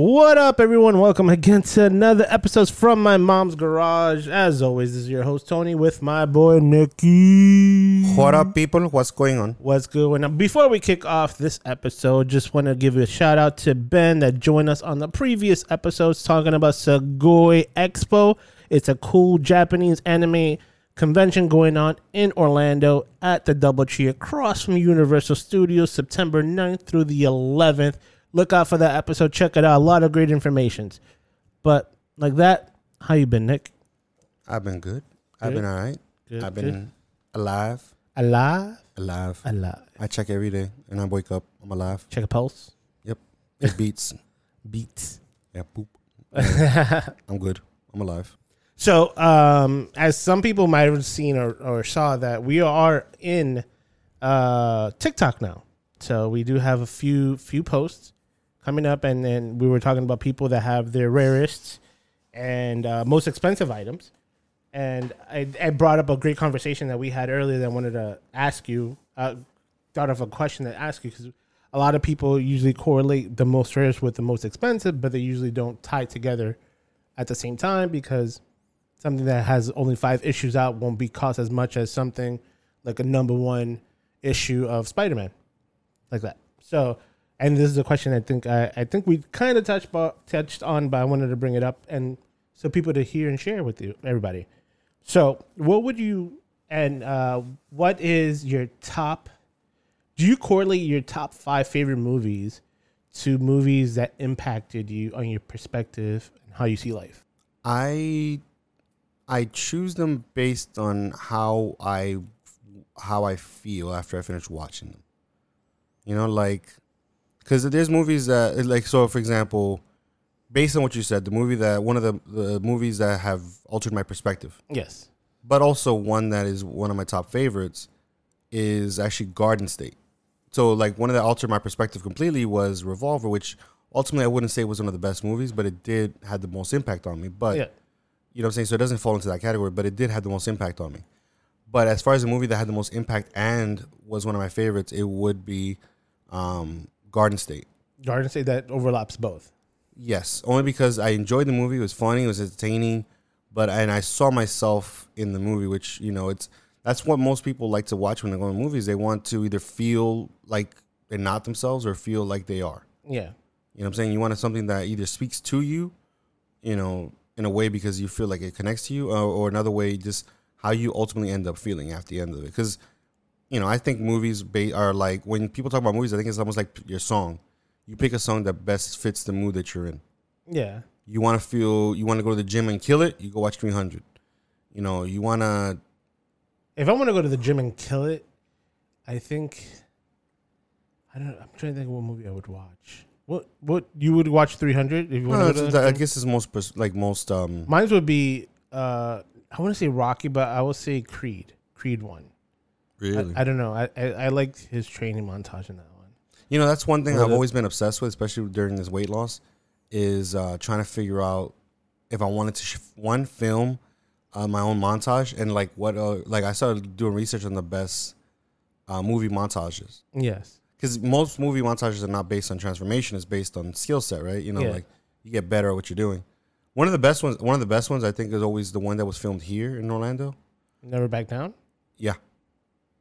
What up, everyone? Welcome again to another episode from my mom's garage. As always, this is your host Tony with my boy Nikki. What up, people? What's going on? What's going on? before we kick off this episode, just want to give a shout out to Ben that joined us on the previous episodes talking about Sugoi Expo. It's a cool Japanese anime convention going on in Orlando at the Double Doubletree across from Universal Studios, September 9th through the 11th. Look out for that episode. Check it out. A lot of great informations. But like that, how you been, Nick? I've been good. I've been all right. Good, I've been alive. Alive, Alive. alive. I check every day and I wake up. I'm alive. Check a pulse. Yep. It beats. Beats. Yeah, boop. I'm good. I'm alive. So, um, as some people might have seen or, or saw that we are in uh, TikTok now. So we do have a few few posts coming up, and then we were talking about people that have their rarest and uh, most expensive items. And I, I brought up a great conversation that we had earlier that I wanted to ask you. Uh, thought of a question to ask you because a lot of people usually correlate the most rarest with the most expensive, but they usually don't tie together at the same time because something that has only five issues out won't be cost as much as something like a number one issue of Spider-Man, like that. So, and this is a question I think I, I think we kind of touched bo- touched on, but I wanted to bring it up and so people to hear and share with you, everybody. So, what would you and uh, what is your top? Do you correlate your top five favorite movies to movies that impacted you on your perspective and how you see life? I I choose them based on how I how I feel after I finish watching them. You know, like because there's movies that like so. For example, based on what you said, the movie that one of the the movies that have altered my perspective. Yes. but also one that is one of my top favorites is actually Garden State. So like one of that altered my perspective completely was Revolver, which ultimately I wouldn't say was one of the best movies, but it did had the most impact on me. But Yeah. you know what I'm saying? So it doesn't fall into that category, but it did have the most impact on me. But as far as the movie that had the most impact and was one of my favorites, it would be um, Garden State. Garden State that overlaps both. Yes, only because I enjoyed the movie. It was funny. It was entertaining, but and I saw myself in the movie, which you know, it's that's what most people like to watch when they go to movies. They want to either feel like they're not themselves or feel like they are. Yeah. You know what I'm saying? You want something that either speaks to you, you know, in a way because you feel like it connects to you, or, or another way just how you ultimately end up feeling at the end of it. Because, you know, I think movies ba- are like when people talk about movies, I think it's almost like your song. You pick a song that best fits the mood that you're in Yeah. you want to feel you want to go to the gym and kill it you go watch 300 you know you want to If I want to go to the gym and kill it, I think I don't. I'm trying to think of what movie I would watch. What what you would watch 300 if you want to go to i guess it's most pers- like most um Mine would be uh I want to say Rocky, but I will say Creed. Creed one. Really I, I don't know. I, I I liked his training montage in that one. you know that's one thing i've the- always been obsessed with especially during this weight loss is uh trying to figure out if i wanted to sh- one film uh, my own montage and like what uh, like i started doing research on the best uh, movie montages Yes. because most movie montages are not based on transformation it's based on skill set right you know Yeah. like you get better at what you're doing one of the best ones one of the best ones i think is always the one that was filmed here in orlando Never back down. yeah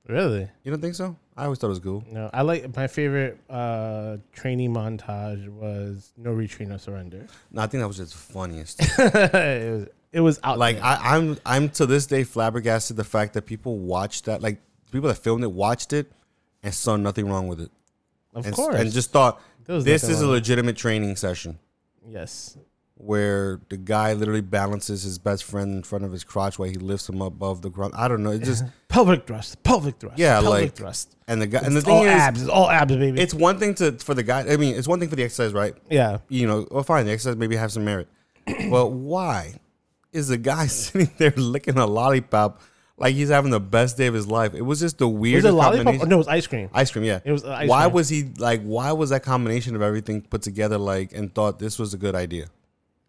Really? you don't think so i always thought it was cool No. I like my favorite uh training montage was No Retreat, No Surrender. no i think that was just the funniest it was it was out like there. I, i'm i'm to this day flabbergasted the fact that people watched that like people that filmed it watched it and saw nothing wrong with it of and, course. and just thought this is a legitimate training session yes. Where the guy literally balances his best friend in front of his crotch while he lifts him above the ground. I don't know. It just Pelvic thrust. Pelvic thrust. Yeah, pelvic like- thrust. and the guy and It's the all thing is, abs. It's all abs, baby. it's one thing to for the guy. I mean, it's one thing for the exercise, right? yeah. You know, well, fine, the exercise maybe have some merit, but why is the guy sitting there licking a lollipop like he's having the best day of his life? It was just the Was it weirdest lollipop? Oh, no, it was ice cream. Ice cream, yeah. It was uh, ice why cream. was he like? Why was that combination of everything put together like and thought this was a good idea?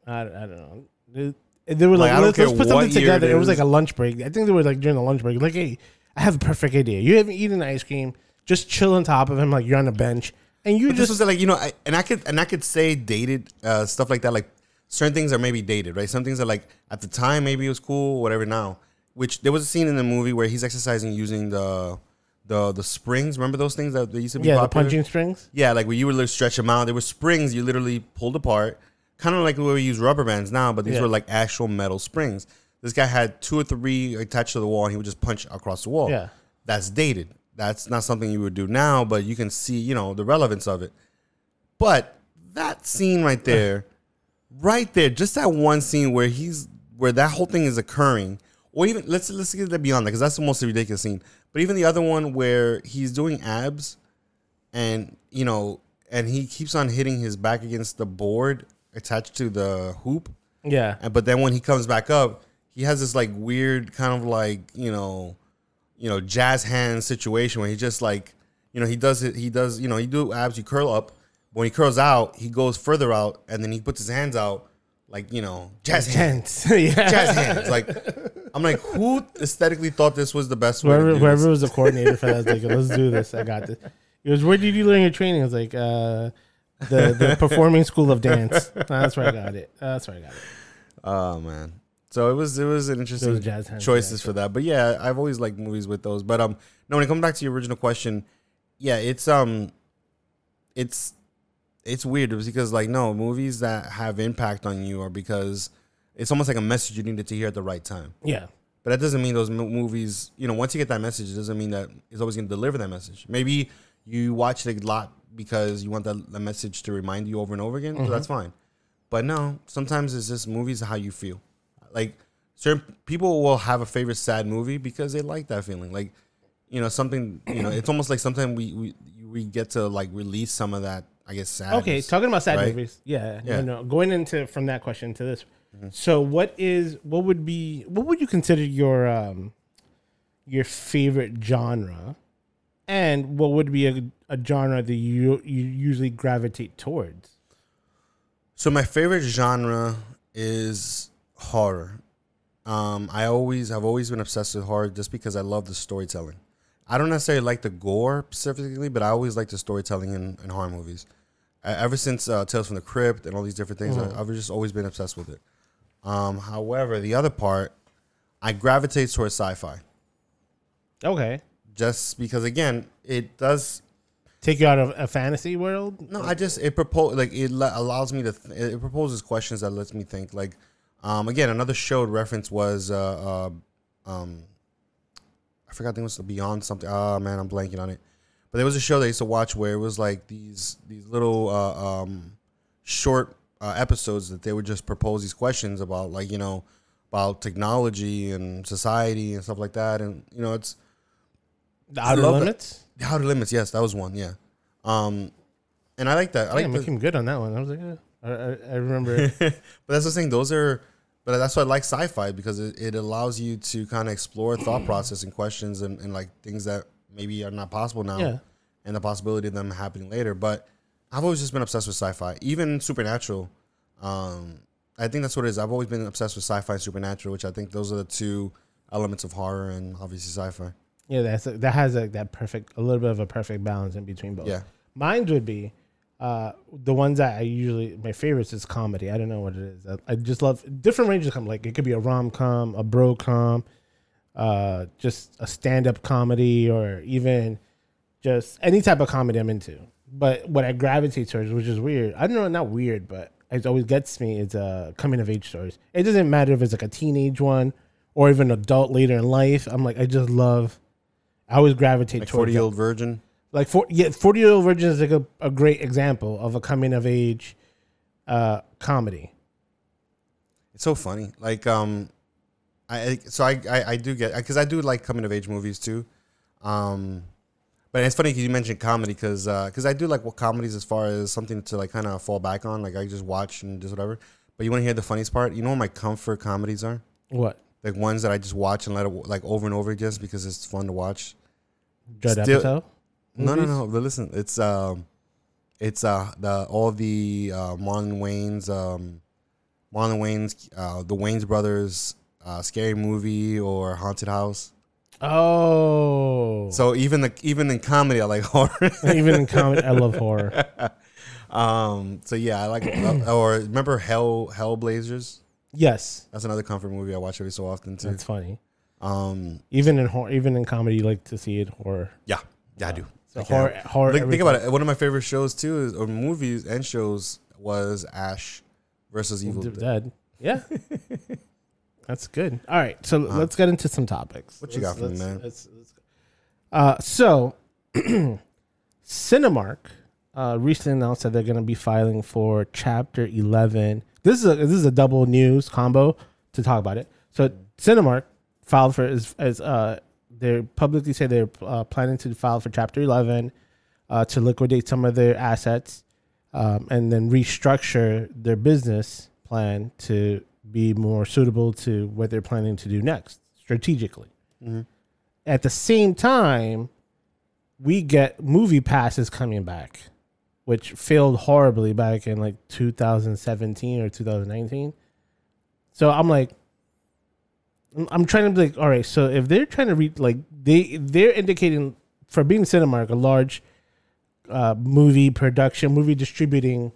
I, I don't know. They, they were Like, like, I don't let's, let's care put what something year it together. It, was is. like a lunch break. I think they were like during the lunch break. Like, hey, I have a perfect idea. You haven't eaten ice cream. Just chill on top of him like you're on a bench, and you But this just was like you know, I, and I could and I could say dated uh, stuff like that. Like certain things are maybe dated, right? Some things are like at the time maybe it was cool, whatever. Now, which there was a scene in the movie where he's exercising using the the the springs. Remember those things that they used to be yeah, the popular? punching strings. Yeah, like where you would literally stretch them out. There were springs you literally pulled apart, kind of like the way we use rubber bands now, but these Yeah. were like actual metal springs. This guy had two or three attached to the wall, and he would just punch across the wall. Yeah. that's dated. That's not something you would do now, but you can see, you know, the relevance of it. But that scene right there, right there, just that one scene where he's where that whole thing is occurring, or even let's let's get that beyond that because that's the most ridiculous scene. But even the other one where he's doing abs, and you know, and he keeps on hitting his back against the board attached to the hoop, Yeah, and but then when he comes back up, he has this like weird kind of like you know, you know, jazz hand situation where he just like you know he does it. He does you know he do abs. You curl up. When he curls out, he goes further out, and then he puts his hands out like you know jazz hands. yeah, Jazz hands. Like I'm like, who aesthetically thought this was the best way? whoever to do whoever this? was the coordinator for that was like, let's do this. I got this. It was where did you learn your training? I was like, uh, the the performing school of dance. That's where I got it. That's where I got it. Oh man. So it was it was an interesting jazz hands, choices yeah. for that. But yeah, I've always liked movies with those. But um no when it comes back to your original question, yeah, it's um it's it's weird. Because like no, movies that have impact on you are because it's almost like a message you needed to hear at the right time. Yeah, But that doesn't mean those mo- movies, you know, once you get that message, it doesn't mean that it's always going to deliver that message. Maybe you watch it a lot because you want that, the message to remind you over and over again. So that's fine. But no, sometimes it's just movies how you feel. Like certain people will have a favorite sad movie because they like that feeling. Like, you know, something, you know, it's almost like sometimes we, we, we get to like release some of that, I guess, sad. Okay, talking about sad right? movies. Yeah, Yeah. No, no. Going into from that question to this. So, what is what would be what would you consider your um your favorite genre, and what would be a, a genre that you you usually gravitate towards? So my favorite genre is horror. Um, I always have always been obsessed with horror just because I love the storytelling. I don't necessarily like the gore specifically, but I always like the storytelling in, in horror movies. Ever since uh, Tales from the Crypt and all these different things, I, I've just always been obsessed with it. Um, however, the other part, I gravitate towards sci-fi Okay, just because again, it does take you out of a fantasy world. No, I just it propose like it allows me to th- it proposes questions that lets me think. Like, um, again, another showed reference was uh, uh um, I forgot. I think it was the Beyond something. Oh man, I'm blanking on it. But there was a show that I used to watch where it was like these these little uh, um short uh, episodes that they would just propose these questions about like you know about technology and society and stuff like that. And you know, it's The Outer love that. Limits. the Outer Limits. Yes, that was one. Yeah. Um, and I like that. I like the, came good on that one. I was like, uh, I, I, I remember. but that's the thing. Those are, but that's why I like sci-fi because it, it allows you to kind of explore thought process and questions and, and like things that maybe are not possible now, Yeah. and the possibility of them happening later. But I've always just been obsessed with sci-fi, even supernatural. Um, I think that's what it is. I've always been obsessed with sci-fi and supernatural, which I think those are the two elements of horror and obviously sci-fi. Yeah, that's a, that has a, that perfect, a little bit of a perfect balance in between both. Yeah. Mine would be uh, the ones that I usually my favorites is comedy. I don't know what it is. I, I just love different ranges of comedy. Like it could be a rom com, a bro com, uh, just a stand up comedy, or even just any type of comedy I'm into. But what I gravitate towards, which is weird, I don't know, not weird, but it always gets me is uh, coming of age stories. It doesn't matter if it's like a teenage one or even adult later in life. I'm like, I just love. I always gravitate Like towards Forty Year Old Virgin. like for yeah, forty year old virgin is like a, a great example of a coming of age uh comedy. It's so funny. Like um, I so I I, I do get because I do like coming of age movies too. Um, but it's funny because you mentioned comedy because because I do like what comedies as far as something to like kind of fall back on. Like I just watch and just whatever. But you want to hear the funniest part? You know what my comfort comedies are? What? Like ones that I just watch and let it like over and over just because it's fun to watch. Judd Still- Apatow? No, no, no. But listen, it's um, it's uh the all the uh, Marlon Wayans um, Marlon Wayans uh, the Wayans brothers uh, scary movie or haunted house. Oh, So even the even in comedy, I like horror. even in comedy, I love horror. um. So yeah, I like. or remember Hell Hellblazers? Yes, That's another comfort movie I watch every so often too. that's funny. Um. Even in horror, even in comedy, you like to see it horror. Yeah. Yeah, I do. So I horror, horror. Think, think about it. One of my favorite shows too, is, or movies and shows, was Ash versus Evil. Dead. Dead. Yeah, that's good. All right, so let's get into some topics. Uh-huh. What you Let's- got for me, man? let's- let's. Uh, so, Cinemark uh, recently announced that they're going to be filing for Chapter 11. This is a, this is a double news combo to talk about it. So, Cinemark filed for as as uh, they publicly say they're uh, planning to file for Chapter 11 uh, to liquidate some of their assets um, and then restructure their business plan to be more suitable to what they're planning to do next strategically. Mhm. At the same time, we get movie passes coming back, which failed horribly back in like 2017 or 2019. So I'm like, I'm- trying to be like, all right. So if they're trying to read, like they they're indicating for being Cinemark, a large uh, movie production, movie distributing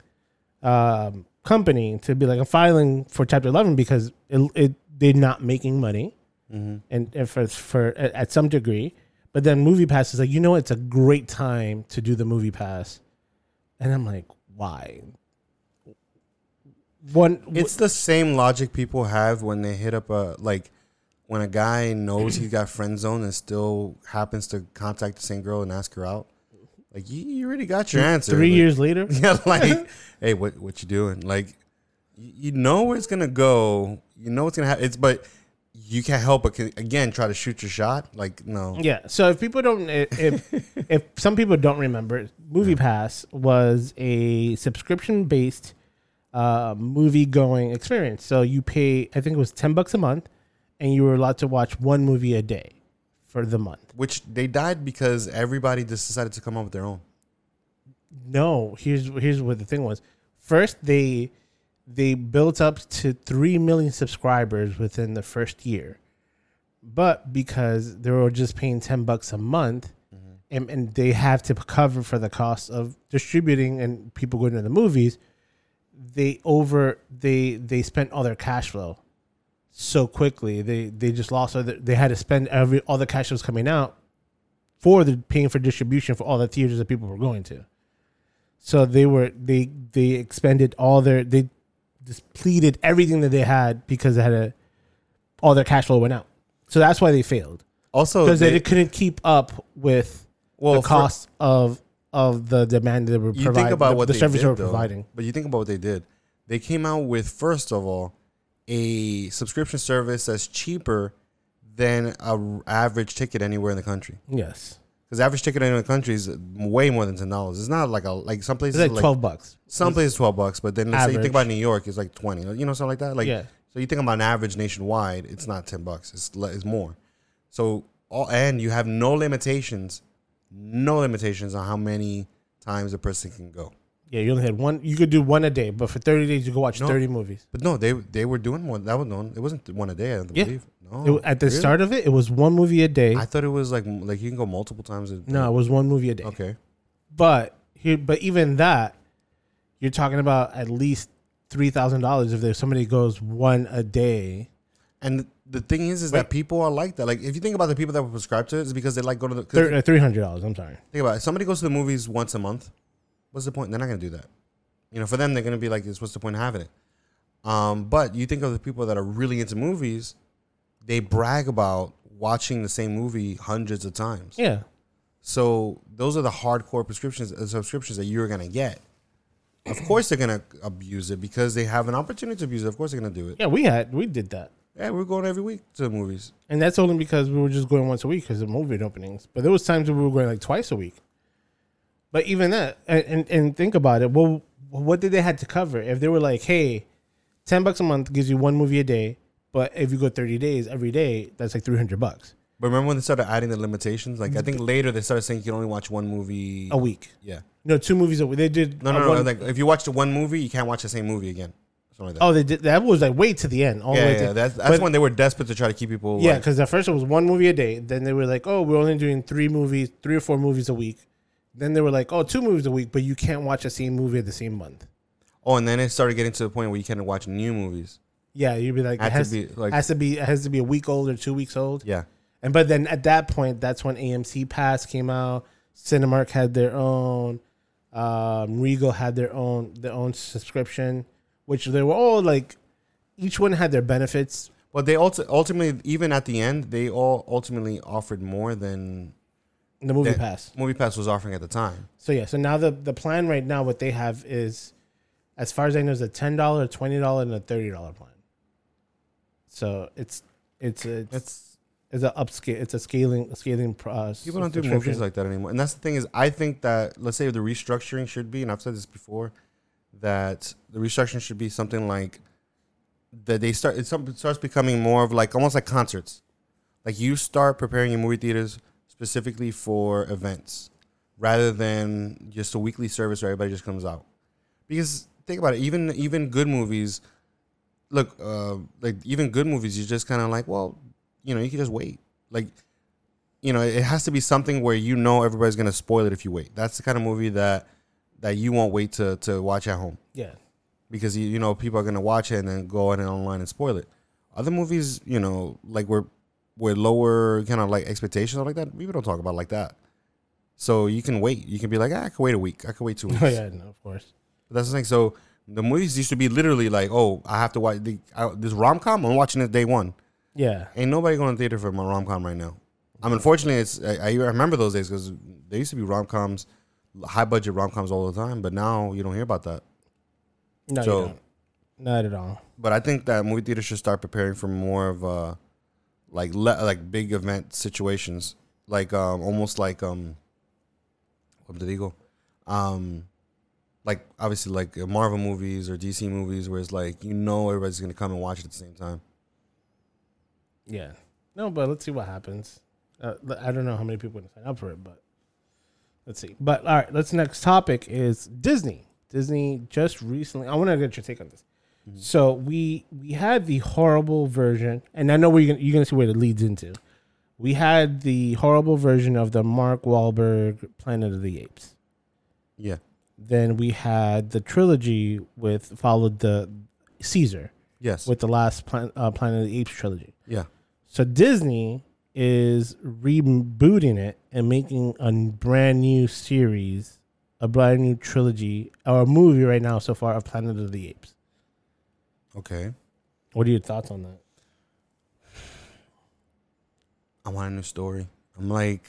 um, company, to be like, I'm filing for Chapter 11 because it, it they're not making money Mm-hmm. and, and for for at, at some degree. But then Movie Pass is like, you know, it's a great time to do the Movie Pass, and I'm like, why? One, It's the same logic people have when they hit up a like when a guy knows he's got friend zone and still happens to contact the same girl and ask her out. Like you, you already got your answer. three Like, years later. Yeah, like, hey, what what you doing? Like, you, know where it's gonna go. You know what's gonna happen. It's but you can't help but again try to shoot your shot. Like, no, Yeah. So if people don't, if if some people don't remember, Movie Pass was a subscription based uh, movie going experience. So you pay, I think it was ten bucks a month, and you were allowed to watch one movie a day for the month. which they died because everybody just decided to come up with their own. No, here's here's what the thing was. First, they they built up to three million subscribers within the first year, but because they were just paying ten bucks a month, mm-hmm. and, and they have to cover for the cost of distributing and people going to the movies, they over they they spent all their cash flow so quickly. They they just lost. All the, they had to spend every all the cash that was coming out for the paying for distribution for all the theaters that people were going to. So they were they they expended all their they depleted everything that they had because they had a all their cash flow went out. So that's why they failed Also, because they, they, couldn't keep up with well, the for- cost of of the demand that they were you providing. think about the, what the they service did, they were though, providing. But you think about what they did. They came out with first of all a subscription service that's cheaper than a r- average ticket anywhere in the country. Yes, Because average ticket anywhere in the country is way more than ten dollars. It's not like a like some it's places like like, twelve bucks. some places twelve bucks, but then let's say you think about New York, it's like twenty. You know, something like that. Like yeah, so, you think about an average nationwide, it's not ten bucks. It's it's more. So all and you have no limitations, no limitations on how many times a person can go. Yeah. You only had one. You could do one a day, but for thirty days you could watch No. thirty movies. But no, they they were doing one. That was known. It wasn't one a day. I don't Yeah. believe. No, It- at the really? start of it, it was one movie a day. I thought it was like like you can go multiple times. A no, it was one movie a day. Okay. But here, but even that, you're talking about at least three thousand dollars if there's somebody goes one a day. And the thing is, is Wait. that people are like that. Like if you think about the people that were prescribed to it, it's because they like go to the. 'cause uh, Three hundred dollars. I'm sorry. Think about it. Somebody goes to the movies once a month. What's the point? They're not going to do that. You know, for them, they're going to be like, "What's the point of having it?" Um, but you think of the people that are really into movies, they brag about watching the same movie hundreds of times. Yeah, So those are the hardcore prescriptions, uh, subscriptions that you're going to get. Of course, they're going to abuse it because they have an opportunity to abuse it. Of course, they're going to do it. yeah. We had we did that, Yeah, we're going every week to the movies. and that's only because we were just going once a week because of movie openings. But there was times where we were going like twice a week. But even that, and and, think about it. Well, what did they had to cover? If they were like, hey, ten bucks a month gives you one movie a day, but if you go thirty days every day, that's like three hundred bucks But remember when they started adding the limitations? Like I think later they started saying you can only watch one movie. a week. yeah. No, two movies a week. They did No, no, no. one- Like if you watch the one movie, you can't watch the same movie again. something like that. Oh, they did. That was like way to the end. All the yeah, way yeah, to, that's that's but- when they were desperate to try to keep people. Yeah, like- because at first it was one movie a day. Then they were like, "Oh, we're only doing three movies, three or four movies a week." Then they were like, "Oh, two movies a week, but you can't watch the same movie at the same month." oh, and then it started getting to the point where you can't watch new movies. Yeah, you'd be like, Had it to has, be, like- has to be, it has to be a week old or two weeks old. Yeah, And but then at that point, that's when AMC Pass came out. Cinemark had their own. Um, Regal had their own their own subscription, which they were all like, each one had their benefits. but they ulti- ultimately, even at the end, they all ultimately offered more than The movie That- pass. Movie Pass was offering at the time. So yeah, so now the the plan right now, what they have is, as far as I know, is a ten dollar, twenty dollar, and a thirty dollar plan. So it's it's it's It's it's a upscale, it's a scaling scaling. Uh, people don't do movies like that anymore, and that's the thing is, I think that let's say the restructuring should be, and I've said this before, that the restructuring should be something like that they start it starts becoming more of like almost like concerts, like you start preparing your movie theaters specifically for events rather than just a weekly service where everybody just comes out. Because think about it, even even good movies, look, uh, like even good movies, you just kind of like, well, you know, you can just wait. Like, you know, it has to be something where you know everybody's gonna spoil it if you wait. That's the kind of movie that that you won't wait to to watch at home Yeah, because you, you know people are gonna watch it and then go on and online and spoil it. Other movies, you know, like we're with lower kind of like expectations or like that, people don't talk about like that. So you can wait. You can be like, ah, I can wait a week. I can wait two weeks. oh yeah, no, of course. But that's the thing. So the movies used to be literally like, oh, I have to watch the, I, this rom com. I'm watching it day one. Yeah, Ain't nobody going to theater for my rom com right now. I mean, unfortunately, it's I, I remember those days because there used to be rom coms, high budget rom coms all the time. But now you don't hear about that. no, So- you don't. Not at all. But I think that movie theaters should start preparing for more of uh like le- like big event situations, like um almost like um what did he go? Um like obviously like Marvel movies or DC movies where it's like you know everybody's gonna come and watch it at the same time. Yeah, no, but let's see what happens. Uh, I don't know how many people are gonna sign up for it, but let's see. But all right, let's next topic is Disney. Disney just recently. I want to get your take on this. So we we had the horrible version, and I know where you're gonna, you're gonna see where it leads into. We had the horrible version of the Mark Wahlberg Planet of the Apes. Yeah. Then we had the trilogy with followed the Caesar Yes. with the last Plan, uh, Planet of the Apes trilogy. yeah. So Disney is rebooting it and making a brand new series, a brand new trilogy or a movie right now so far of Planet of the Apes. Okay. What are your thoughts on that? I want a new story. I'm like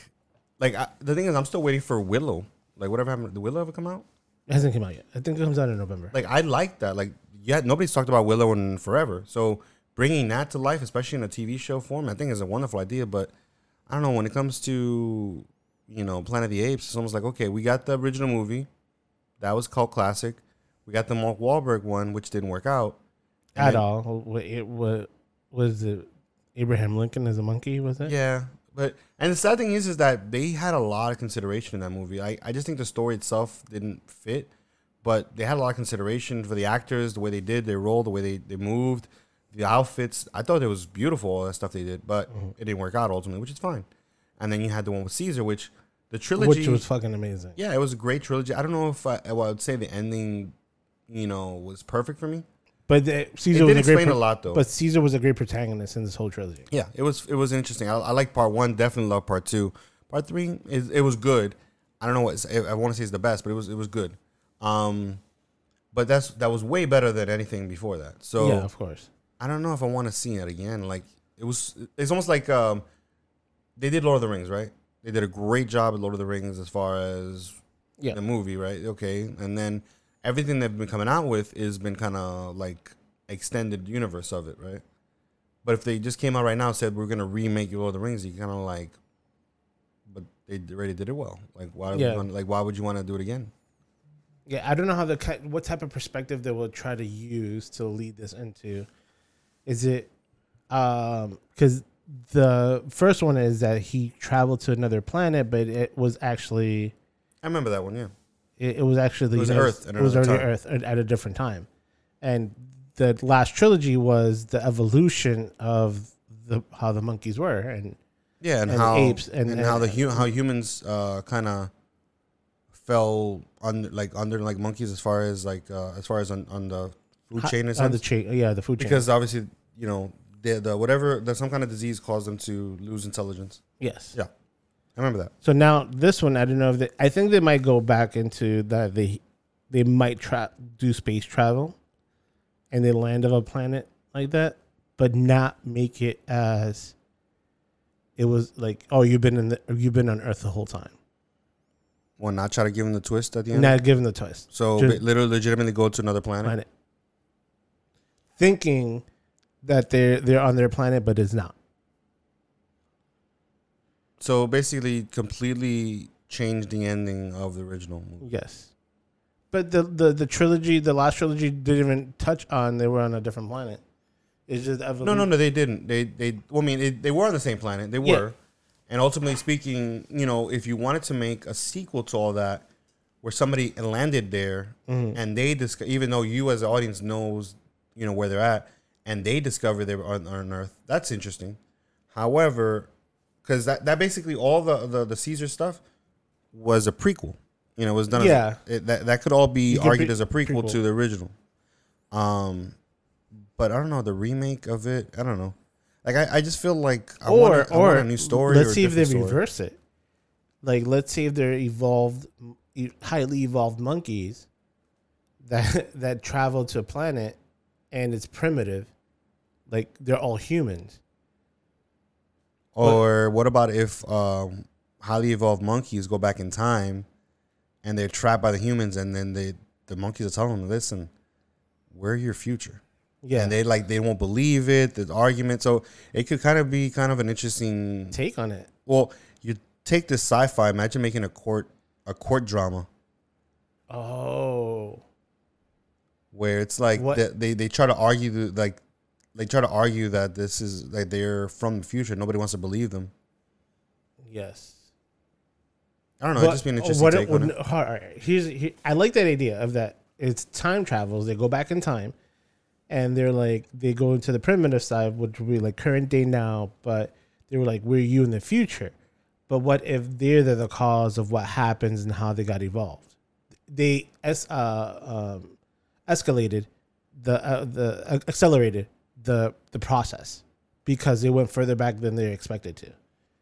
like I, the thing is I'm still waiting for Willow. Like whatever happened did Willow ever come out? It hasn't come out yet. I think it comes out in November. like I like that. Like yeah, nobody's talked about Willow in forever. So bringing that to life, especially in a TV show form, I think is a wonderful idea. But I don't know when it comes to you know Planet of the Apes, it's almost like okay, we got the original movie, that was cult classic. We got the Mark Wahlberg one, which didn't work out And At then- all. It what was it Abraham Lincoln as a monkey, was it? Yeah, but and the sad thing is, is that they had a lot of consideration in that movie. I, I just think the story itself didn't fit, but they had a lot of consideration for the actors, the way they did their role, the way they, they moved, the outfits. I thought it was beautiful, all that stuff they did, but mm-hmm. it didn't work out ultimately, which is fine. And then you had the one with Caesar, which the trilogy, Which was fucking amazing. yeah, it was a great trilogy. I don't know if I, well, I would say the ending, you know, was perfect for me. But the, Caesar was a great explain pro- a lot though. But Caesar was a great protagonist in this whole trilogy. Yeah, it was it was interesting. I, I like part one. Definitely love part two. Part three is it was good. I don't know what I want to say is the best, but it was it was good. Um, but that's that was way better than anything before that. So yeah, of course. I don't know if I want to see it again. Like it was, it's almost like um, they did Lord of the Rings, right? They did a great job at Lord of the Rings as far as Yeah. the movie, right? Okay, and then everything they've been coming out with has been kind of like extended universe of it, right? But if they just came out right now and said we're gonna remake Lord of the Rings, you kind of like, but they already did it well. Like why? Yeah. Like why would you want to do it again? Yeah, I don't know how the what type of perspective they will try to use to lead this into. Is it um because the first one is that he traveled to another planet, but it was actually I remember that one. Yeah. It, it was actually the It was United- Earth at It was already time. Earth at, a different time, and the last trilogy was the evolution of the how the monkeys were, and Yeah, and, and how apes and, and- how the and- hu- how humans uh, kind of fell under like under like monkeys as far as like uh, as far as on, on the food chain is on the chain, yeah, the food chain because obviously you know the the whatever there's some kind of disease caused them to lose intelligence. Yes. Yeah. I remember that. So now this one, I don't know if they, I think they might go back into that they they might try do space travel, and they land of a planet like that, but not make it as it was like oh you've been in the you've been on Earth the whole time, Well, not try to give him the twist at the end. not give him the twist so just- literally, legitimately go to another planet. planet, thinking that they're they're on their planet, but it's not. So basically, completely changed the ending of the original movie. Yes. But the, the, the trilogy, the last trilogy, didn't even touch on they were on a different planet. It's just evolution. No, no, no, they didn't. They, they. Well, I mean, it, they were on the same planet. They Yeah. were, and ultimately speaking, you know, if you wanted to make a sequel to all that, where somebody landed there Mhm. and they discover, even though you as the audience knows, you know, where they're at, and they discover they're on, on Earth, that's interesting. However, because that that basically all the, the the Caesar stuff was a prequel. You know, it was done. Yeah. As, it, that that could all be argued pre- as a prequel, prequel. to the original. Um, but I don't know the remake of it. I don't know. Like I, I just feel like I or want, a, or want a new story. Let's or see if they story. reverse it. Like, let's see if they're evolved, highly evolved monkeys that that travel to a planet, and it's primitive. Like they're all humans. Or what about if um, highly evolved monkeys go back in time, and they're trapped by the humans, and then they the monkeys are telling them, "Listen, we're your future." Yeah. And they like they won't believe it. The argument, so it could kind of be kind of an interesting. take on it. Well, you take this sci-fi. Imagine making a court a court drama Oh. where it's like What- they they try to argue the, like they try to argue that this is like they're from the future. Nobody wants to believe them. Yes. I don't know. But It'd just be an interesting what take would, on it. all right, here's here, I like that idea of that. It's time travels. They go back in time, and they're like they go into the primitive side, which would be like current day now. But they were like, "We're you in the future." But what if they're the, the cause of what happens and how they got evolved? They es- uh, um, escalated the uh, the uh, accelerated the the process because they went further back than they expected to.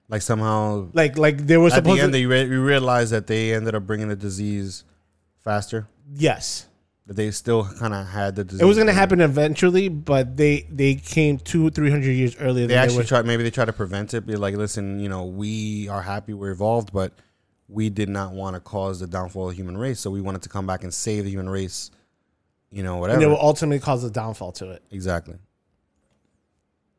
Like somehow Like like they were at the supposed end, to. they re- we realized that they ended up bringing the disease faster. yes. That they still kind of had the disease. It was going to happen eventually, but they they came two three hundred years earlier. They actually were. tried. Maybe they tried to prevent it. Be like, listen, you know, we are happy we're evolved, but we did not want to cause the downfall of the human race. So we wanted to come back and save the human race. You know, whatever. and it will ultimately cause a downfall to it. exactly.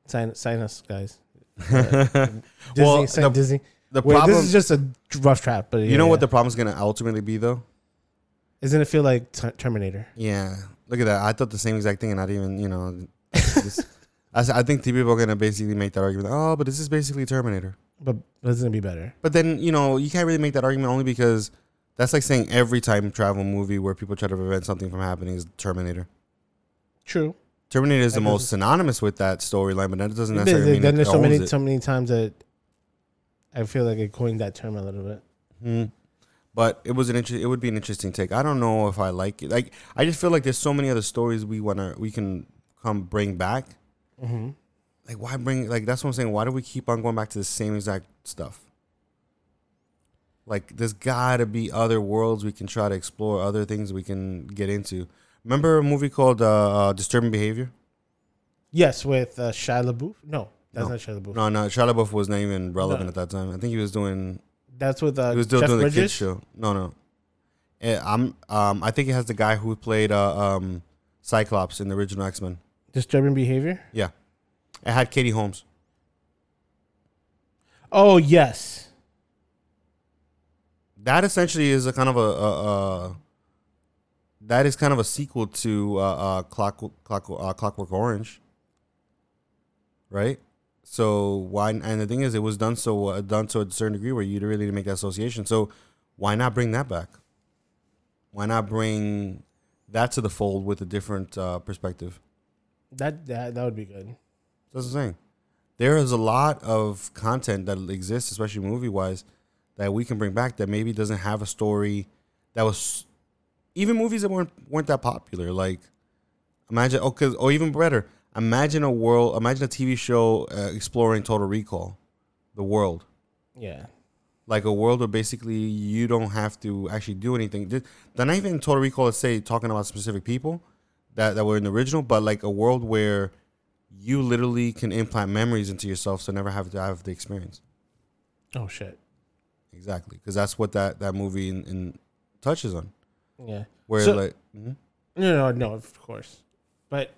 Sign, sign us, guys. Uh, Disney, Well, sign the- Disney. The Wait, problem, this is just a rough trap, but you know what the problem is going to ultimately be, though. Isn't it feel like t- Terminator? Yeah, look at that. I thought the same exact thing, and not even you know. I, I think people are gonna basically make that argument. Oh, but this is basically Terminator. But it's gonna be better. But then you know you can't really make that argument only because that's like saying every time travel movie where people try to prevent something from happening is Terminator. True. Terminator is the most synonymous with that storyline, but that doesn't necessarily mean then it there's so owns many it. so many times that I feel like it coined that term a little bit. Hmm. But it was an inter- It would be an interesting take. I don't know if I like it. Like I just feel like there's so many other stories we wanna we can come bring back. Mm-hmm. Like why bring like that's what I'm saying. Why do we keep on going back to the same exact stuff? Like there's gotta be other worlds we can try to explore, other things we can get into. Remember a movie called uh, uh, Disturbing Behavior? Yes, with uh, Shia LaBeouf. No, that's No. not Shia LaBeouf. No, no, Shia LaBeouf was not even relevant No. at that time. I think he was doing That's with uh, he was still Jeff doing Bridges. the kids show. No, no. Eh, I'm um I think it has the guy who played uh, um Cyclops in the original X Men. Disturbing behavior. Yeah, it had Katie Holmes. Oh yes. That essentially is a kind of a, a, a that is kind of a sequel to uh, uh, Clock, Clock, uh, Clockwork Orange, right? So why? And the thing is, it was done so uh, done to a certain degree where you really didn't make that association. So why not bring that back? Why not bring that to the fold with a different uh, perspective? That that that would be good. That's what I'm. There is a lot of content that exists, especially movie wise, that we can bring back that maybe doesn't have a story that was even movies that weren't weren't that popular. Like imagine, oh, cause, or even better, imagine a world, imagine a TV show uh, exploring Total Recall, the world, Yeah. like a world where basically you don't have to actually do anything. Th- They're not even Total Recall, let's say, talking about specific people that that were in the original, but like a world where you literally can implant memories into yourself, so never have to have the experience. Oh shit. Exactly, because that's what that that movie in, in touches on. Yeah. Where So- like, mhm. No, no, no, of course. But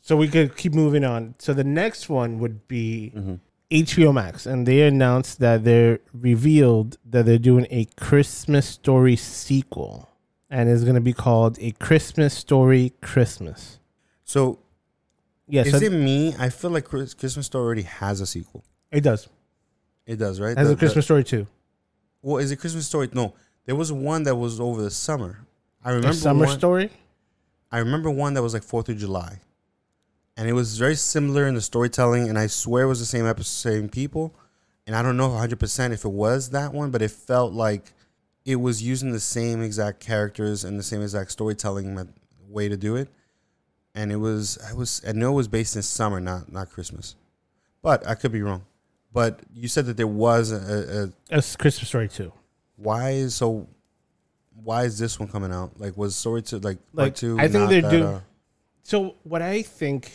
so we could keep moving on. So the next one would be HBO Max, and they announced that they're revealed that they're doing a Christmas Story sequel, and it's going to be called a Christmas Story Christmas. so Yeah, is so it me? I feel like Chris- Christmas Story already has a sequel. it does. It does, right? Has The- a Christmas Story too. well, is it Christmas Story? No, there was one that was over the summer. I A remember summer one, story. I remember one that was like Fourth of July, and it was very similar in the storytelling. And I swear it was the same episode, same people. And I don't know 100 percent if it was that one, but it felt like it was using the same exact characters and the same exact storytelling way to do it. And it was, I was, I know it was based in summer, not not Christmas, but I could be wrong. But you said that there was a, a It's Christmas Story too. why is so. Why is this one coming out? Like, was story two like part Like, two? I think they're that, doing- uh, So what I think,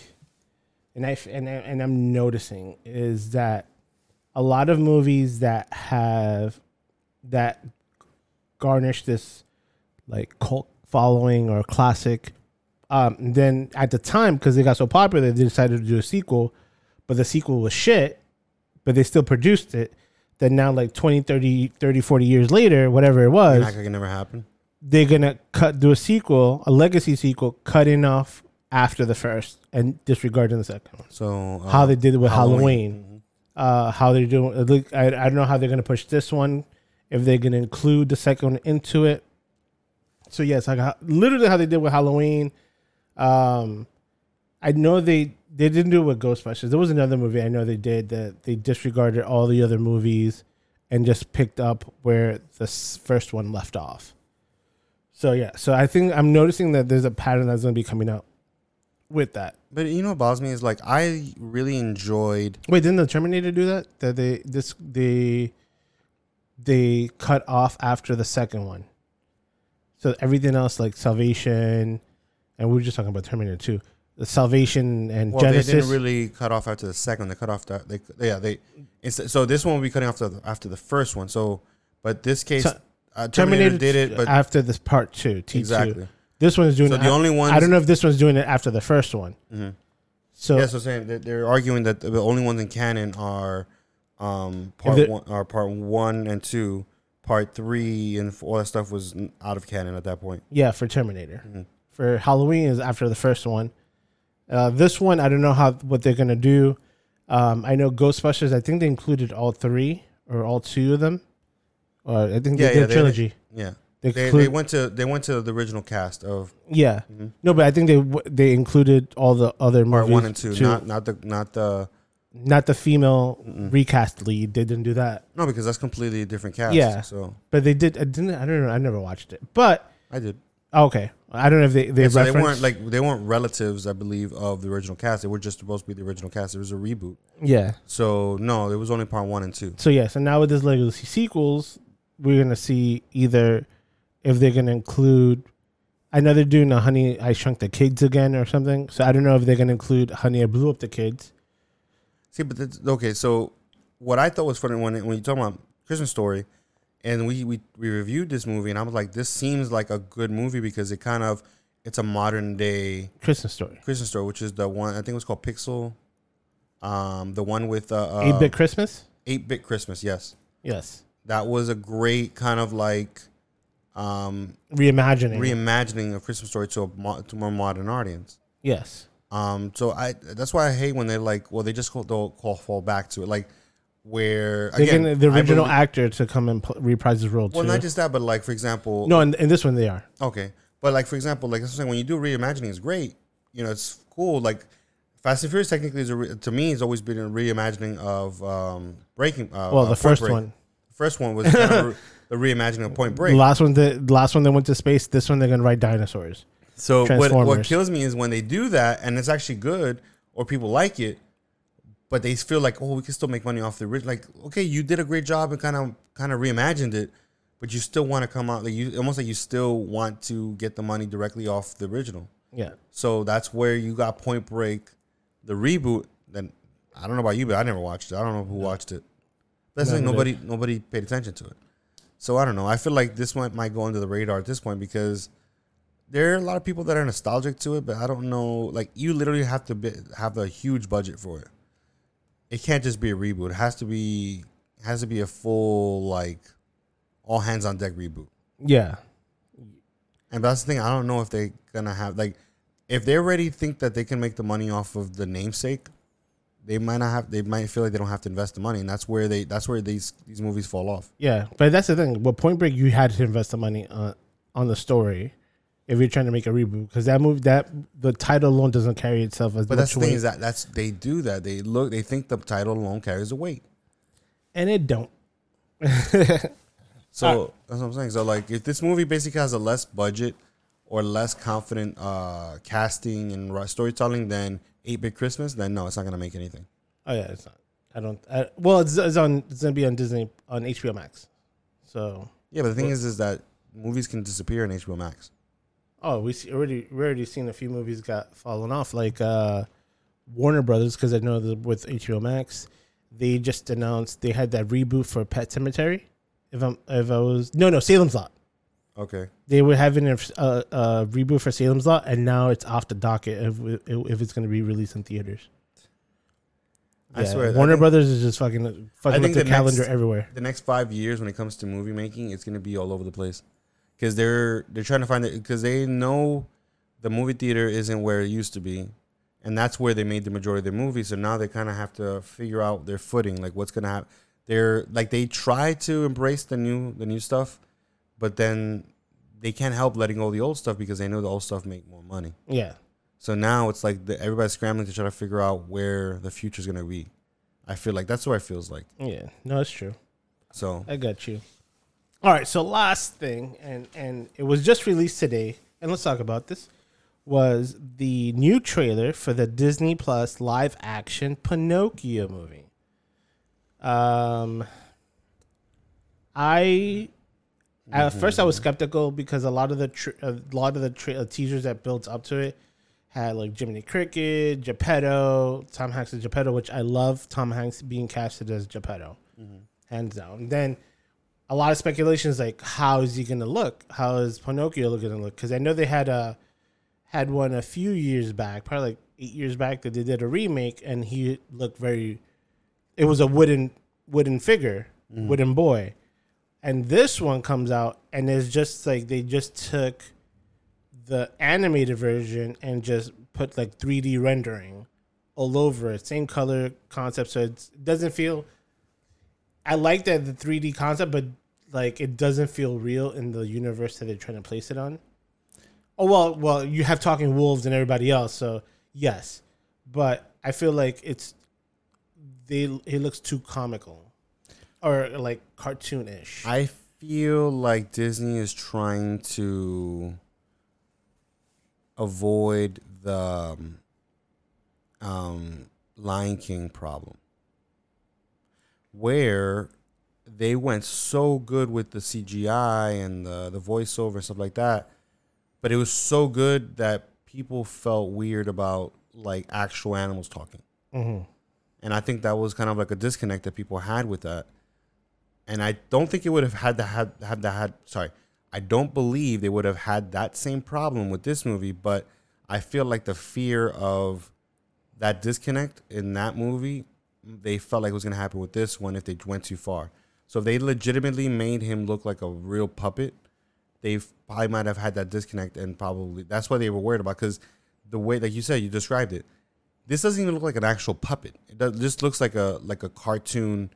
and I and I, and I'm noticing is that a lot of movies that have that garnish this like cult following or classic, um, then at the time because they got so popular, they decided to do a sequel, but the sequel was shit, but they still produced it. Then now like 20, 30, 30, 40 years later, whatever it was, Not gonna never happen. they're gonna cut do a sequel, a legacy sequel, cutting off after the first and disregarding the second one. So uh, How they did it with Halloween. Halloween. Uh, how they're doing. look- I, I don't know how they're gonna push this one. If they're gonna include the second one into it. So yes, like literally how they did with Halloween. Um, I know they they didn't do it with Ghostbusters. There was another movie I know they did that they disregarded all the other movies and just picked up where the first one left off. So yeah, so I think I'm noticing that there's a pattern that's going to be coming out with that. But you know what bothers me is like I really enjoyed. Wait, didn't the Terminator do that? That they this they they cut off after the second one. So everything else like Salvation, and we were just talking about Terminator 2. The Salvation and Well, Genisys. they didn't really cut off after the second. They cut off the they yeah they. So this one will be cutting off the, after the first one. So, but this case, So- uh, Terminator, did it, but after this part two, T2. exactly. This one is doing So it. the only one. I don't know if this one's doing it after the first one. Mhm. So yeah, so saying that they're arguing that the only ones in canon are um part one are part one and two. Part three and all that stuff was out of canon at that point. Yeah, for Terminator. Mhm. For Halloween is after the first one. Uh, this one, I don't know how what they're gonna do. Um, I know Ghostbusters. I think they included all three or all two of them. Uh, I think they Yeah, did yeah, a they- trilogy. Yeah, They, they, include- they went to they went to the original cast of yeah. Mhm. No, but I think they they included all the other movies part one and two, too. not not the not the not the female Mm-mm. recast lead. They didn't do that, no because that's completely a different cast. Yeah. so but they did. I didn't. I don't know. I never watched it, but I did. okay. I don't know if they they so they weren't like they weren't relatives, I believe, of the original cast. They were just supposed to be the original cast. It was a reboot. yeah. So no, it was only part one and two. So yeah, so now with this legacy sequels, we're gonna see either if they're gonna include. I know they're doing a Honey I Shrunk the Kids again or something. So I don't know if they're gonna include Honey I Blew Up the Kids. See, but that's, okay, so what I thought was funny when when you talk about Christmas Story, and we, we we reviewed this movie, and I was like, this seems like a good movie because it kind of it's a modern day Christmas Story, Christmas Story, which is the one I think it was called Pixel, um, the one with uh, Eight Bit Christmas. eight bit Christmas. Yes, Yes, that was a great kind of like um, reimagining. reimagining of Christmas Story to a mo- to a more modern audience. yes, Um, so I that's why I hate when they like well they just call, they'll call fall back to it like where they're again getting the original believe- actor to come and pl- reprise his role well too. not just that but like for example no, in, in this one they are. okay but like for example like I was saying when you do reimagining it's great you know it's cool like Fast and Furious technically is a re- to me has always been a reimagining of um, Breaking. Uh, well, uh, the Point first Break. one, First one was kind of the reimagining of Point Break. the Break. last one, the last one that went to space. This one they're gonna ride dinosaurs. So what, what kills me is when they do that and it's actually good or people like it, but they feel like oh we can still make money off the original. Like okay, you did a great job and kind of kind of reimagined it, but you still want to come out like you almost like you still want to get the money directly off the original. Yeah, So that's where you got Point Break, the reboot. Then I don't know about you, but I never watched it. I don't know who watched it. That's like nobody nobody paid attention to it. So I don't know. I feel like this one might go under the radar at this point because there are a lot of people that are nostalgic to it, but I don't know. Like you literally have to be, have a huge budget for it. It can't just be a reboot. It has to be has to be a full like all hands on deck reboot. yeah, And that's the thing. I don't know if they're gonna have like if they already think that they can make the money off of the namesake, they might not have. They might feel like they don't have to invest the money, and that's where they. That's where these these movies fall off. yeah. But that's the thing. With Point Break, you had to invest the money on on the story if you're trying to make a reboot because that movie that the title alone doesn't carry itself as But that's the thing is that that's they do that. They look. They think the title alone carries a weight. and it don't. So that's what I'm saying. So like, if this movie basically has a less budget or less confident uh, casting and storytelling than Eight Bit Christmas, then no, it's not gonna make anything. Oh yeah, it's not. I don't. I, well, it's, it's on. It's gonna be on Disney on HBO Max. So Yeah, but the thing is, is that movies can disappear in HBO Max. Oh, we see, already we already seen a few movies got fallen off, like uh, Warner Brothers, because I know that with HBO Max, they just announced they had that reboot for Pet Sematary. If I'm if I was no no Salem's Lot, Okay. they were having a, a, a reboot for Salem's Lot, and now it's off the docket if if it's going to be released in theaters. I swear, I Warner think- Brothers is just fucking fucking up the, the calendar next- everywhere. the next five years when it comes to movie making, it's gonna be all over the place because they're they're trying to find it because they know the movie theater isn't where it used to be, and that's where they made the majority of their movies. So now they kind of have to figure out their footing, like what's gonna happen. They're like they try to embrace the new the new stuff, but then they can't help letting go of the old stuff because they know the old stuff make more money. Yeah, So now it's like the, everybody's scrambling to try to figure out where the future's gonna be. I feel like that's what it feels like. yeah, no, it's true. So I got you. All right, so last thing, and and it was just released today, and let's talk about this. Was the new trailer for the Disney Plus live action Pinocchio movie? Um, I at first I was skeptical because a lot of the tr a lot of the tra- uh, teasers that built up to it had like Jiminy Cricket, Geppetto, Tom Hanks as Geppetto, which I love. Tom Hanks being casted as Geppetto, hands down. Then a lot of speculation is like, how is he gonna look? How is Pinocchio gonna look? Because I know they had a had one a few years back, probably like eight years back, that they did a remake, and he looked very. It was a wooden wooden figure, mm-hmm. wooden boy, and this one comes out and it's just like they just took the animated version and just put like 3D rendering all over it, same color concept, so it's, it doesn't feel. I like that the 3D concept, but like it doesn't feel real in the universe that they're trying to place it on. Oh well, well you have talking wolves and everybody else, so yes, but I feel like it's they it looks too comical or like cartoonish. I feel like Disney is trying to avoid the um, um, Lion King problem, where they went so good with the CGI and the the voiceover stuff like that, but it was so good that people felt weird about like actual animals talking. hmm And I think that was kind of like a disconnect that people had with that. And I don't think it would have had to had have that had sorry. I don't believe they would have had that same problem with this movie, but I feel like the fear of that disconnect in that movie, they felt like it was gonna happen with this one if they went too far. So if they legitimately made him look like a real puppet, they probably might have had that disconnect and probably that's why they were worried about because the way like you said you described it this doesn't even look like an actual puppet it does, this looks like a like a cartoon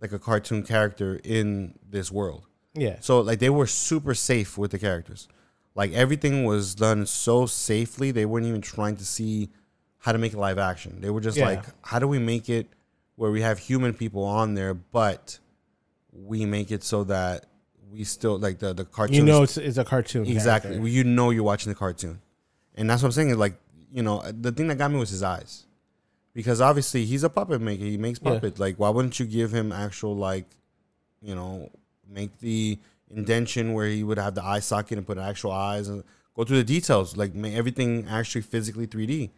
like a cartoon character in this world Yeah. so like they were super safe with the characters like everything was done so safely they weren't even trying to see how to make it live action. They were just Yeah. like, how do we make it where we have human people on there, but we make it so that we still like the the cartoon. You know, it's, it's a cartoon. exactly. character. You know you're watching the cartoon, and that's what I'm saying. Is like you know the thing that got me was his eyes, because obviously he's a puppet maker. He makes Yeah. Like why wouldn't you give him actual like, you know, make the indention where he would have the eye socket and put actual eyes and go through the details, like make everything actually physically 3D.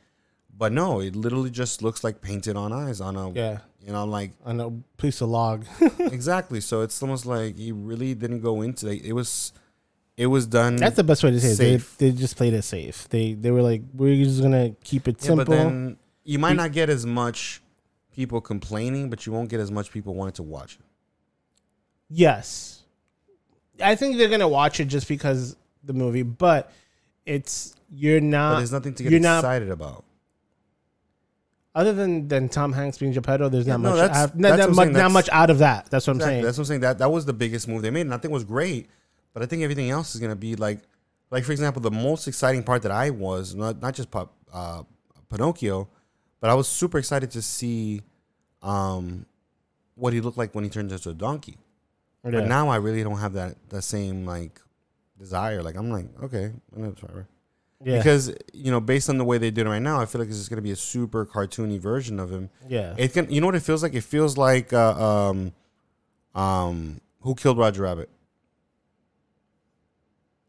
But no, it literally just looks like painted on eyes on a Yeah, you know like on a piece of log. exactly. So it's almost like he really didn't go into it. It was it was done. That's the best way to say it. They, they just played it safe. They they were like, we're just gonna keep it Yeah, simple. but then you might not get as much people complaining, but you won't get as much people wanting to watch it. yes, I think they're gonna watch it just because the movie, but it's you're But not there's nothing to get you're not- excited about. Other than than Tom Hanks being Geppetto. There's Yeah, not no, much. that's- not, that's not much not much out of that. That's what I'm Exactly. saying. That's what I'm saying. That that was the biggest move they made, and I think it was great. But I think everything else is gonna be like, like for example, the most exciting part that I was not not just Pop, uh, Pinocchio, but I was super excited to see, um, what he looked like when he turned into a donkey. Yeah. But now I really don't have that that same like desire. Like I'm like okay, I'm gonna try. it. Yeah, Because you know, based on the way they did it right now, I feel like it's just gonna be a super cartoony version of him. yeah, It can, you know what it feels like? It feels like, uh, um, um, who killed Roger Rabbit?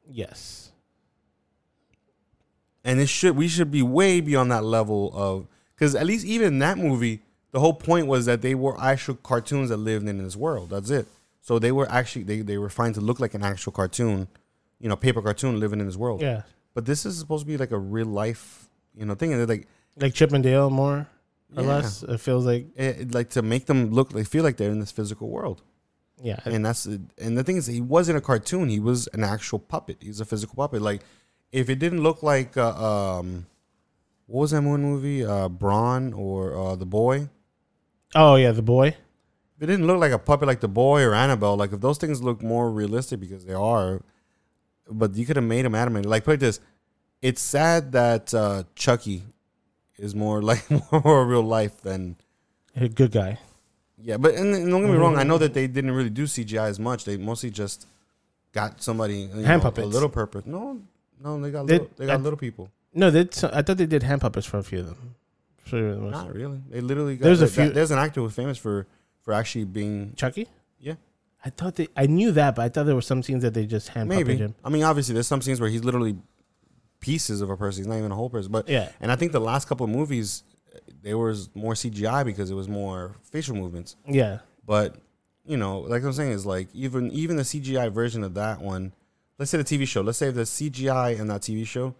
yes, And it should, we should be way beyond that level of, because at least even in that movie, the whole point was that they were actual cartoons that lived in this world. That's it. So they were actually they they were trying to look like an actual cartoon, you know, paper cartoon living in this world. yeah. But this is supposed to be like a real life, you know, thing. And they're like, Like Chip and Dale more or Yeah. less. It feels like it, like to make them look, they feel like they're in this physical world. yeah, and that's and the thing is he wasn't a cartoon he was an actual puppet he's a physical puppet like if it didn't look like uh, um what was that one movie uh Brahms or uh the boy Oh yeah, the boy. if it didn't look like a puppet like the boy or annabelle like if those things look more realistic because they are but you could have made them animated like put it this it's sad that uh chucky is more like more real life than A good guy. Yeah, but and, and don't get me wrong. I know that they didn't really do CGI as much. They mostly just got somebody you Hand know, puppets. a little purpose. No, no, they got They- little, they got I- little people. No, they. I thought they did hand puppets for a few of them. For the most- Not really. They literally got. There's a that- few- There's an actor who's famous for for actually being Chucky. Yeah. I thought they. I knew that, but I thought there were some scenes that they just hand maybe. him. I mean, obviously, there's some scenes where he's literally pieces of a person. He's not even a whole person. But Yeah. and I think the last couple of movies, there was more CGI because it was more facial movements. Yeah. But you know, like I'm saying, is like even even the CGI version of that one. Let's say the TV show. Let's say the CGI in that TV show.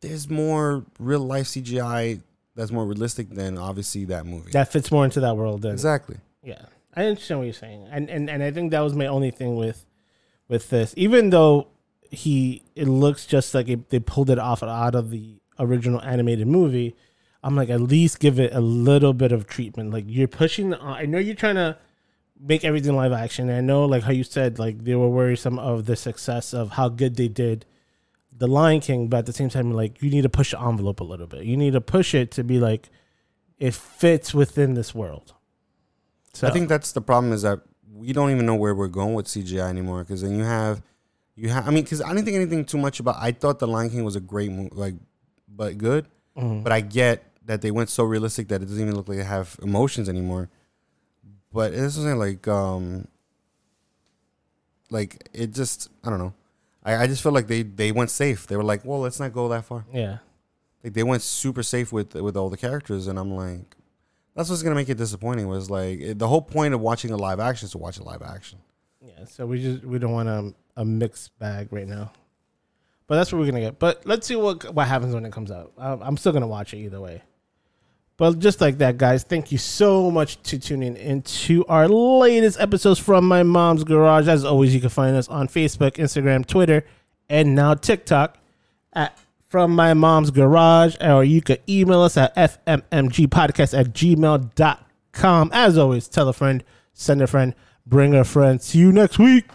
There's more real life CGI that's more realistic than obviously that movie. That fits more into that world than exactly. Yeah, I understand what you're saying, and and and I think that was my only thing with with this. Even though he, it looks just like it, they pulled it off out of the original animated movie. I'm like, at least give it a little bit of treatment. Like you're pushing. The, uh, I know you're trying to make everything live action. I know, like how you said, like they were worrisome of the success of how good they did the Lion King, but at the same time, like you need to push the envelope a little bit. You need to push it to be like it fits within this world. So I think that's the problem is that we don't even know where we're going with CGI anymore. Because then you have, you have. I mean, because I didn't think anything too much about. I thought the Lion King was a great movie, like, but good. Mhm. But I get that they went so realistic that it doesn't even look like they have emotions anymore. But it's something like, um, like it just. I don't know. I, I just feel like they they went safe. They were like, well, let's not go that far. yeah. Like they went super safe with with all the characters, and I'm like, that's what's gonna make it disappointing. Was like the whole point of watching a live action is to watch a live action. Yeah, so we just we don't want a, a mixed bag right now, but that's what we're gonna get. But let's see what what happens when it comes out. I'm still gonna watch it either way. But just like that, guys, thank you so much to tuning into our latest episodes from my mom's garage. As always, you can find us on Facebook, Instagram, Twitter, and now TikTok at from my mom's garage, or you can email us at fmmgpodcast at gmail.com. As always, tell a friend, send a friend, bring a friend. See you next week.